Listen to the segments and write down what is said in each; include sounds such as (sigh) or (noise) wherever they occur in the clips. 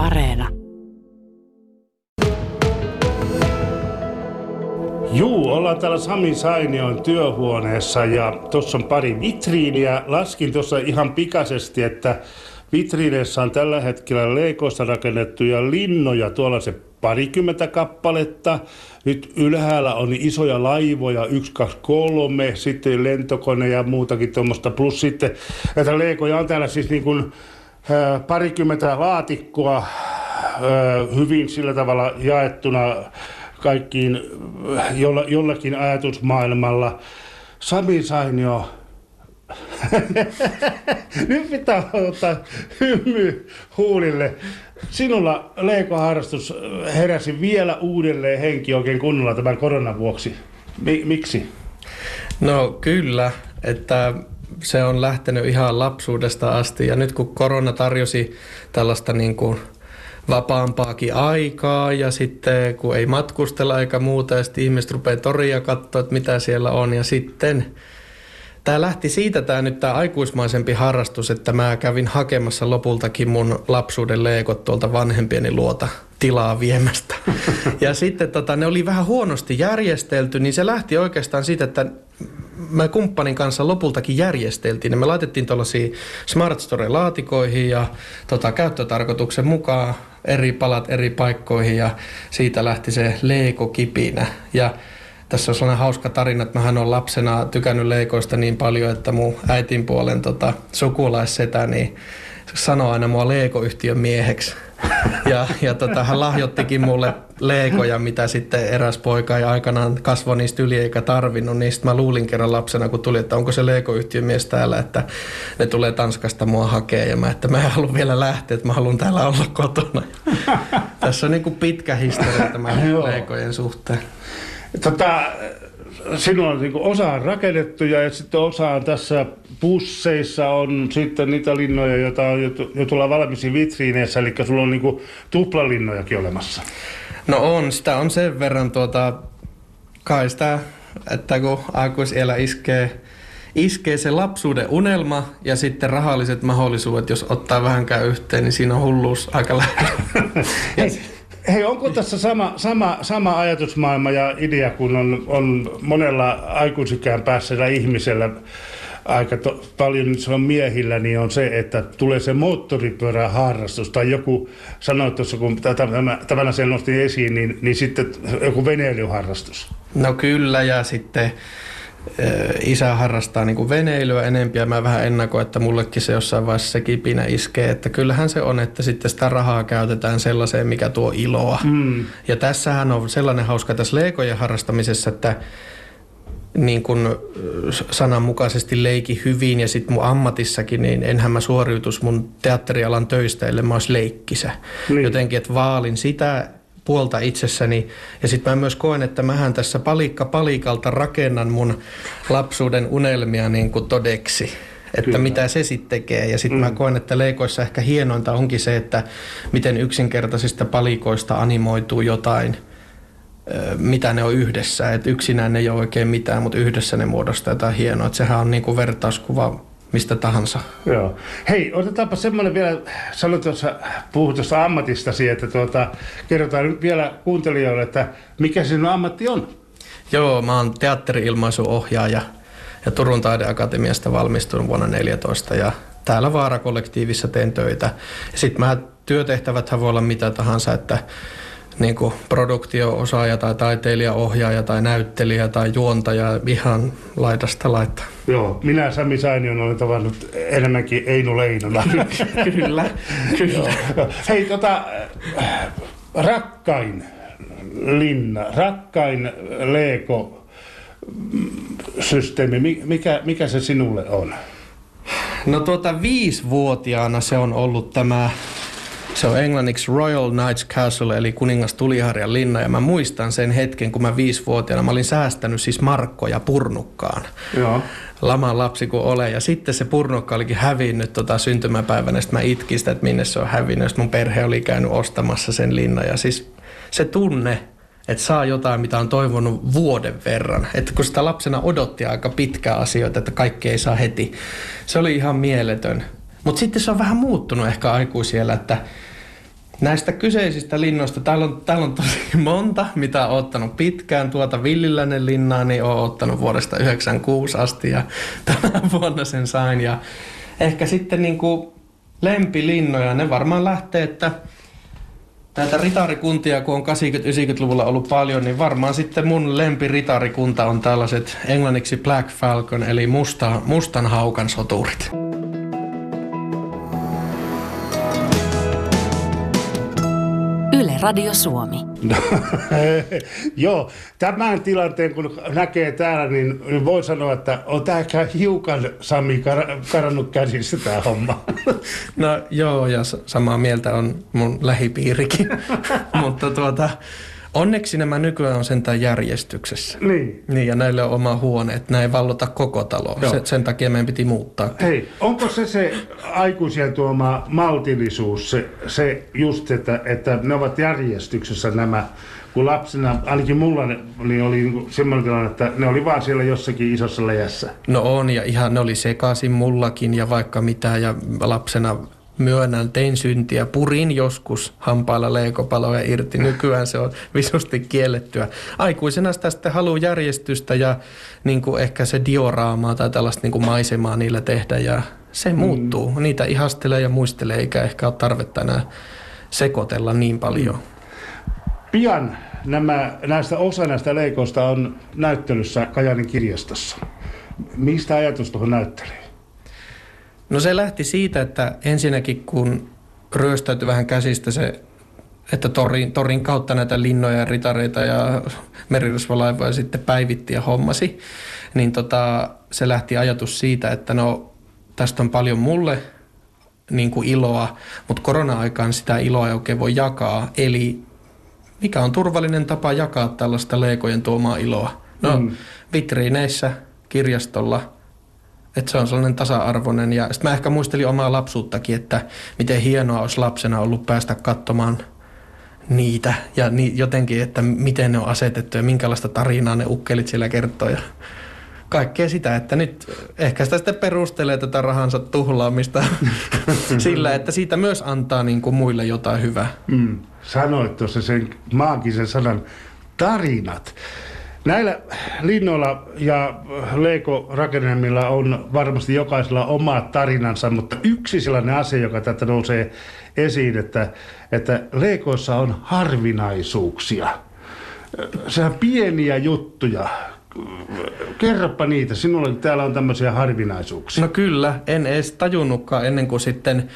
Areena. Juu, ollaan täällä Sami Sainion työhuoneessa ja tuossa on pari vitriiniä. Laskin tuossa ihan pikaisesti, että vitriineessä on tällä hetkellä leikosta rakennettuja linnoja, tuolla se parikymmentä kappaletta. Nyt ylhäällä on isoja laivoja, yksi, kaksi, kolme, sitten lentokone ja muutakin tuommoista. Plus sitten näitä leikoja on täällä siis niin kuin, parikymmentä laatikkoa hyvin sillä tavalla jaettuna kaikkiin jolla, jollakin ajatusmaailmalla. Sami Sainio, (laughs) nyt pitää ottaa hymy huulille. Sinulla Lego-harrastus heräsi vielä uudelleen henki oikein kunnolla tämän koronan vuoksi. Mi- miksi? No kyllä, että se on lähtenyt ihan lapsuudesta asti ja nyt kun korona tarjosi tällaista niin kuin vapaampaakin aikaa ja sitten kun ei matkustella eikä muuta ja sitten ihmiset rupeaa toria katsoa, että mitä siellä on ja sitten Tämä lähti siitä tämä nyt tämä aikuismaisempi harrastus, että mä kävin hakemassa lopultakin mun lapsuuden leekot tuolta vanhempieni luota tilaa viemästä. (laughs) Ja sitten tota, ne oli vähän huonosti järjestelty, niin se lähti oikeastaan siitä, että mä kumppanin kanssa lopultakin järjesteltiin. Me laitettiin tuollaisia Smart Store-laatikoihin ja tota, käyttötarkoituksen mukaan eri palat eri paikkoihin ja siitä lähti se Lego-kipinä. Ja tässä on sellainen hauska tarina, että mähän olen lapsena tykännyt leikoista niin paljon, että mun äitin puolen tota, sukulaissetä niin sanoi aina mua Leeko-yhtiön mieheksi. Ja, ja tota, hän lahjoittikin mulle leikoja, mitä sitten eräs poika ei aikanaan kasvoi niistä yli eikä tarvinnut. Niistä mä luulin kerran lapsena, kun tuli, että onko se Leeko-yhtiön mies täällä, että ne tulee Tanskasta mua hakea. Ja mä, että mä en halua vielä lähteä, että mä haluan täällä olla kotona. Tässä on niin kuin pitkä historia tämän (laughs) leikojen suhteen. Tota, sinulla on niin osa on rakennettu ja sitten osa on tässä pusseissa on sitten niitä linnoja, joita on jo, jo tulla valmiisiin vitriineissä, eli sulla on niin tuplalinnojakin olemassa. No on, sitä on sen verran tuota, kai sitä, että kun aikuisiellä iskee, iskee se lapsuuden unelma ja sitten rahalliset mahdollisuudet, jos ottaa vähänkään yhteen, niin siinä on hulluus aika lähellä. (laughs) Hei, onko tässä sama, sama, sama ajatusmaailma ja idea, kun on, on monella aikuisikään päässeellä ihmisellä aika to, paljon nyt se on miehillä, niin on se, että tulee se moottoripyöräharrastus tai joku sanoi tuossa, kun tämän asian nostin esiin, niin, niin sitten joku veneilyharrastus. No kyllä ja sitten isä harrastaa niin veneilyä enempiä. Mä vähän ennakoin, että mullekin se jossain vaiheessa se kipinä iskee. Että kyllähän se on, että sitten sitä rahaa käytetään sellaiseen, mikä tuo iloa. Mm. Ja tässähän on sellainen hauska tässä leikojen harrastamisessa, että niin kuin sananmukaisesti leiki hyvin ja sitten mun ammatissakin, niin enhän mä suoriutus mun teatterialan töistä, ellei mä olisi leikkisä. Niin. Jotenkin, että vaalin sitä puolta itsessäni. Ja sitten mä myös koen, että mähän tässä palikka palikalta rakennan mun lapsuuden unelmia niin kuin todeksi. Että Kyllä. mitä se sitten tekee. Ja sitten mm. mä koen, että leikoissa ehkä hienointa onkin se, että miten yksinkertaisista palikoista animoituu jotain – mitä ne on yhdessä. Et yksinään ne ei ole oikein mitään, mutta yhdessä ne muodostaa jotain hienoa. Et sehän on niinku vertauskuva mistä tahansa. Joo. Hei, otetaanpa semmoinen vielä, sanoit tuossa, puhut tuosta ammatistasi, että tuota, kerrotaan nyt vielä kuuntelijoille, että mikä sinun ammatti on? Joo, mä oon teatteri-ilmaisuohjaaja ja Turun taideakatemiasta valmistuin vuonna 2014 ja täällä Vaara-kollektiivissa teen töitä. Sitten mä työtehtävät voi olla mitä tahansa, että niin kuin produktio-osaaja tai taiteilijaohjaaja tai näyttelijä tai juontaja ihan laidasta laittaa. Joo, minä Sami Sainion olen tavannut enemmänkin Einu Leinona. (laughs) kyllä, kyllä. Hei, tota, rakkain Linna, rakkain Lego systeemi, mikä, mikä se sinulle on? No tuota viisivuotiaana se on ollut tämä se on englanniksi Royal Knights Castle, eli kuningas Tuliharjan linna. Ja mä muistan sen hetken, kun mä viisivuotiaana, mä olin säästänyt siis markkoja purnukkaan. Joo. Laman lapsi kuin olen. Ja sitten se purnukka olikin hävinnyt tota syntymäpäivänä. Sitten mä itkin sitä, että minne se on hävinnyt. Sitten mun perhe oli käynyt ostamassa sen linna. Ja siis se tunne, että saa jotain, mitä on toivonut vuoden verran. Että kun sitä lapsena odotti aika pitkää asioita, että kaikki ei saa heti. Se oli ihan mieletön. Mutta sitten se on vähän muuttunut ehkä aikuisiellä, että Näistä kyseisistä linnoista, täällä on, täällä on tosi (laughs) monta, mitä olen ottanut pitkään. Tuota Villiläinen linnaa, niin olen ottanut vuodesta 96 asti ja (laughs) tänä vuonna sen sain. Ja ehkä sitten niin kuin lempilinnoja, ne varmaan lähtee, että näitä ritarikuntia, kun on 80-90-luvulla ollut paljon, niin varmaan sitten mun lempiritarikunta on tällaiset englanniksi Black Falcon, eli musta, mustan haukan soturit. Radio Suomi. No, (laughs) joo, tämän tilanteen kun näkee täällä, niin, voi sanoa, että on tämä hiukan Sami kar- karannut käsissä tämä homma. No joo, ja samaa mieltä on mun lähipiirikin. (laughs) Mutta tuota, Onneksi nämä nykyään on sentään järjestyksessä. Niin. Niin, ja näille on oma huone, että näin vallota koko talo. Se, sen takia meidän piti muuttaa. Hei, onko se se aikuisien tuoma maltillisuus, se, se just, että, että ne ovat järjestyksessä nämä, kun lapsena, ainakin mulla ne, niin oli niin semmoinen tilanne, että ne oli vaan siellä jossakin isossa läjässä. No on, ja ihan ne oli sekaisin mullakin ja vaikka mitä, ja lapsena myönnän, tein syntiä, purin joskus hampailla leikopaloja irti. Nykyään se on visusti kiellettyä. Aikuisena sitä sitten haluaa järjestystä ja niin kuin ehkä se dioraamaa tai tällaista niin kuin maisemaa niillä tehdä ja se mm. muuttuu. Niitä ihastelee ja muistelee eikä ehkä ole tarvetta enää sekoitella niin paljon. Pian nämä, näistä, osa näistä leikoista on näyttelyssä Kajanin kirjastossa. Mistä ajatus tuohon näyttelyyn? No se lähti siitä, että ensinnäkin kun ryöstäytyi vähän käsistä se, että torin, torin kautta näitä linnoja ja ritareita ja merirosvolaivoja sitten päivitti ja hommasi, niin tota, se lähti ajatus siitä, että no tästä on paljon mulle niin kuin iloa, mutta korona-aikaan sitä iloa ei oikein voi jakaa. Eli mikä on turvallinen tapa jakaa tällaista leikojen tuomaa iloa? No, mm. vitriineissä, kirjastolla – että se on sellainen tasa-arvoinen. Ja sitten mä ehkä muistelin omaa lapsuuttakin, että miten hienoa olisi lapsena ollut päästä katsomaan niitä ja ni, jotenkin, että miten ne on asetettu ja minkälaista tarinaa ne ukkelit siellä kertoo. Ja kaikkea sitä, että nyt ehkä sitä sitten perustelee tätä rahansa tuhlaamista (laughs) sillä, että siitä myös antaa niin kuin muille jotain hyvää. Mm. Sanoit tuossa sen maagisen sanan tarinat. Näillä linnoilla ja Lego-rakennelmilla on varmasti jokaisella oma tarinansa, mutta yksi sellainen asia, joka tätä nousee esiin, että, että Legoissa on harvinaisuuksia. Sehän pieniä juttuja. Kerropa niitä, sinulla täällä on tämmöisiä harvinaisuuksia. No kyllä, en edes tajunnutkaan ennen kuin sitten,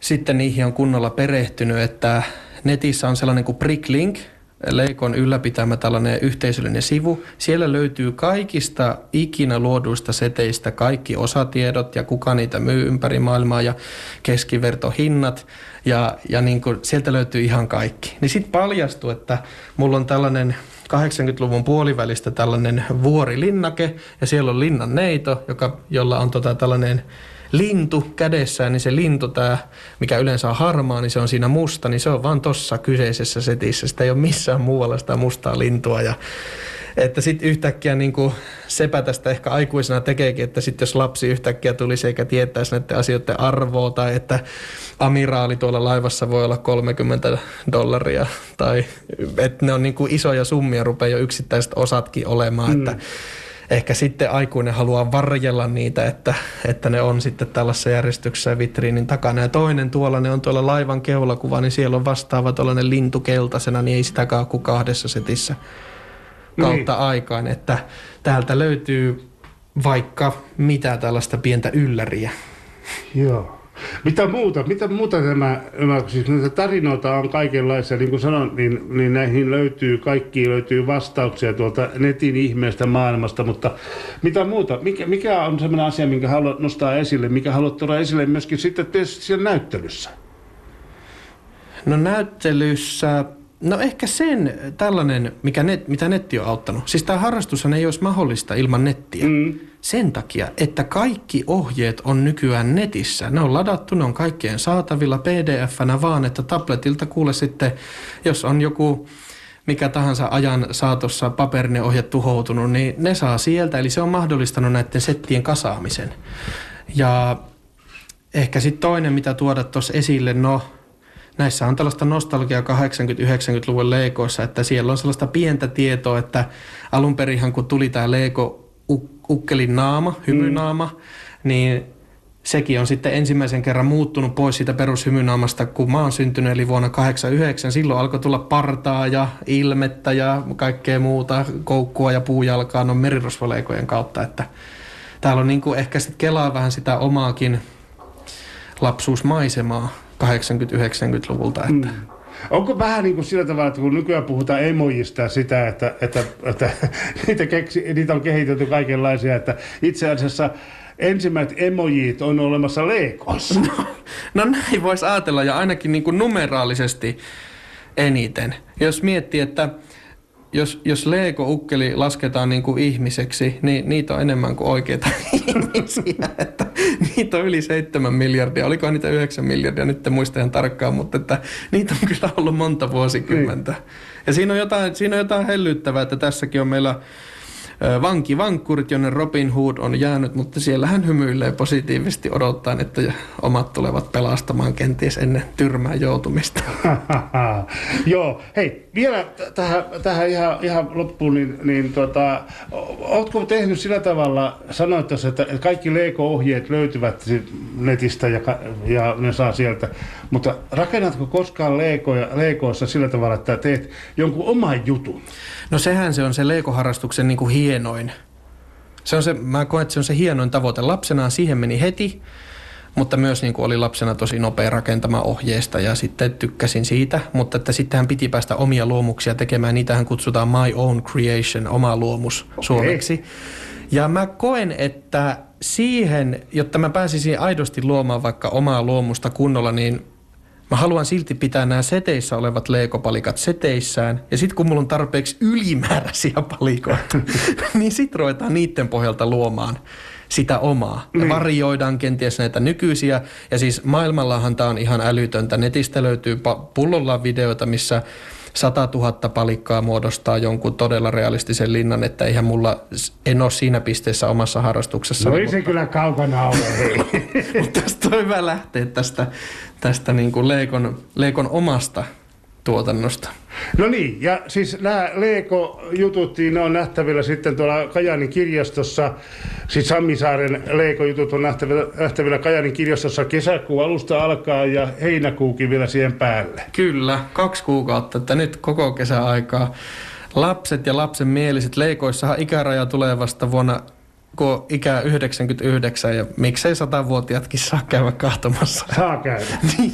sitten niihin on kunnolla perehtynyt, että netissä on sellainen kuin Bricklink – Leikon ylläpitämä tällainen yhteisöllinen sivu. Siellä löytyy kaikista ikinä luoduista seteistä kaikki osatiedot ja kuka niitä myy ympäri maailmaa ja keskivertohinnat. Ja, ja niin kuin, sieltä löytyy ihan kaikki. Niin sitten paljastuu, että mulla on tällainen 80-luvun puolivälistä tällainen vuorilinnake ja siellä on linnan neito, joka, jolla on tota tällainen lintu kädessään, niin se lintu, tää, mikä yleensä on harmaa, niin se on siinä musta, niin se on vaan tossa kyseisessä setissä. Sitä ei ole missään muualla sitä mustaa lintua. Ja että sitten yhtäkkiä niin kuin sepä tästä ehkä aikuisena tekeekin, että sitten jos lapsi yhtäkkiä tulisi eikä tietäisi näiden asioiden arvoa tai että amiraali tuolla laivassa voi olla 30 dollaria tai että ne on niin kuin isoja summia rupeaa jo yksittäiset osatkin olemaan, mm. että ehkä sitten aikuinen haluaa varjella niitä, että, että ne on sitten tällaisessa järjestyksessä vitriinin takana. Ja toinen tuolla, ne on tuolla laivan keulakuva, niin siellä on vastaava tuollainen lintu keltaisena, niin ei sitäkaan kuin kahdessa setissä kautta niin. aikaan. Että täältä löytyy vaikka mitä tällaista pientä ylläriä. Joo. Mitä muuta, mitä muuta tämä, siis näitä tarinoita on kaikenlaisia, niin kuin sanoin, niin, niin näihin löytyy, kaikki löytyy vastauksia tuolta netin ihmeestä maailmasta, mutta mitä muuta, mikä, mikä on sellainen asia, minkä haluat nostaa esille, mikä haluat tuoda esille myöskin sitten siellä näyttelyssä? No näyttelyssä No ehkä sen tällainen, mikä net, mitä netti on auttanut. Siis tämä harrastushan ei olisi mahdollista ilman nettiä. Mm. Sen takia, että kaikki ohjeet on nykyään netissä. Ne on ladattu, ne on kaikkien saatavilla pdf-nä vaan, että tabletilta kuule sitten, jos on joku mikä tahansa ajan saatossa paperinen ohje tuhoutunut, niin ne saa sieltä. Eli se on mahdollistanut näiden settien kasaamisen. Ja ehkä sitten toinen, mitä tuoda tuossa esille, no näissä on tällaista nostalgia 80-90-luvun leikoissa, että siellä on sellaista pientä tietoa, että alun perinhan kun tuli tämä Lego ukkelin naama, hymynaama, mm. niin sekin on sitten ensimmäisen kerran muuttunut pois siitä perushymynaamasta, kun mä oon syntynyt, eli vuonna 89. Silloin alkoi tulla partaa ja ilmettä ja kaikkea muuta, koukkua ja puujalkaa no merirosvoleikojen kautta, että täällä on niin kuin ehkä sitten kelaa vähän sitä omaakin lapsuusmaisemaa 80-90-luvulta. Että. Mm. Onko vähän niin kuin sillä tavalla, että kun nykyään puhutaan emojista sitä, että, että, että (laughs) niitä, keksi, niitä on kehitetty kaikenlaisia, että itse asiassa ensimmäiset emojit on olemassa Legossa. (laughs) No, no näin voisi ajatella ja ainakin niin kuin numeraalisesti eniten. Jos miettii, että jos, jos Lego-ukkeli lasketaan niin kuin ihmiseksi, niin niitä on enemmän kuin oikeita (laughs) ihmisiä. Että niitä on yli 7 miljardia. Oliko niitä 9 miljardia? Nyt en muista ihan tarkkaan, mutta että niitä on kyllä ollut monta vuosikymmentä. Niin. Ja siinä on, jotain, siinä on jotain hellyttävää, että tässäkin on meillä vankivankkurit, jonne Robin Hood on jäänyt, mutta siellä hän hymyilee positiivisesti odottaen, että omat tulevat pelastamaan kenties ennen tyrmää joutumista. (laughs) Joo, hei, vielä tähän, tähän ihan, ihan loppuun, niin, niin tota, ootko tehnyt sillä tavalla, sanoit että kaikki Lego-ohjeet löytyvät netistä ja, ja ne saa sieltä, mutta rakennatko koskaan Legoja, Legoissa sillä tavalla, että teet jonkun oman jutun? No sehän se on se Lego-harrastuksen niin kuin hienoin. Se on se, mä koen, että se on se hienoin tavoite. Lapsenaan siihen meni heti, mutta myös niin kuin oli lapsena tosi nopea rakentama ohjeesta ja sitten tykkäsin siitä, mutta että sittenhän piti päästä omia luomuksia tekemään. Niitähän kutsutaan my own creation, oma luomus okay. suomeksi. Ja mä koen, että siihen, jotta mä pääsisin aidosti luomaan vaikka omaa luomusta kunnolla, niin Mä haluan silti pitää nämä seteissä olevat leikopalikat seteissään. Ja sitten kun mulla on tarpeeksi ylimääräisiä (laughs) palikoita, (laughs) niin sit ruvetaan niiden pohjalta luomaan sitä omaa. Ja niin. varioidaan kenties näitä nykyisiä. Ja siis maailmallahan tämä on ihan älytöntä. Netistä löytyy pullolla videoita, missä 100 000 palikkaa muodostaa jonkun todella realistisen linnan, että eihän mulla, en ole siinä pisteessä omassa harrastuksessa. No ei se kyllä kaukana ole. (laughs) mutta tästä on hyvä lähteä tästä, tästä niin kuin Leekon, Leekon omasta tuotannosta. No niin, ja siis nämä Leeko-jutut, niin ne on nähtävillä sitten tuolla Kajanin kirjastossa. Siis Sammisaaren Leeko-jutut on nähtävillä, nähtävillä Kajanin kirjastossa kesäkuun alusta alkaa ja heinäkuukin vielä siihen päälle. Kyllä, kaksi kuukautta, että nyt koko kesäaikaa. Lapset ja lapsen mieliset Leikoissahan ikäraja tulee vasta vuonna kun ikä 99 ja miksei satavuotiaatkin saa käydä kahtomassa. Saa käydä. (laughs) niin.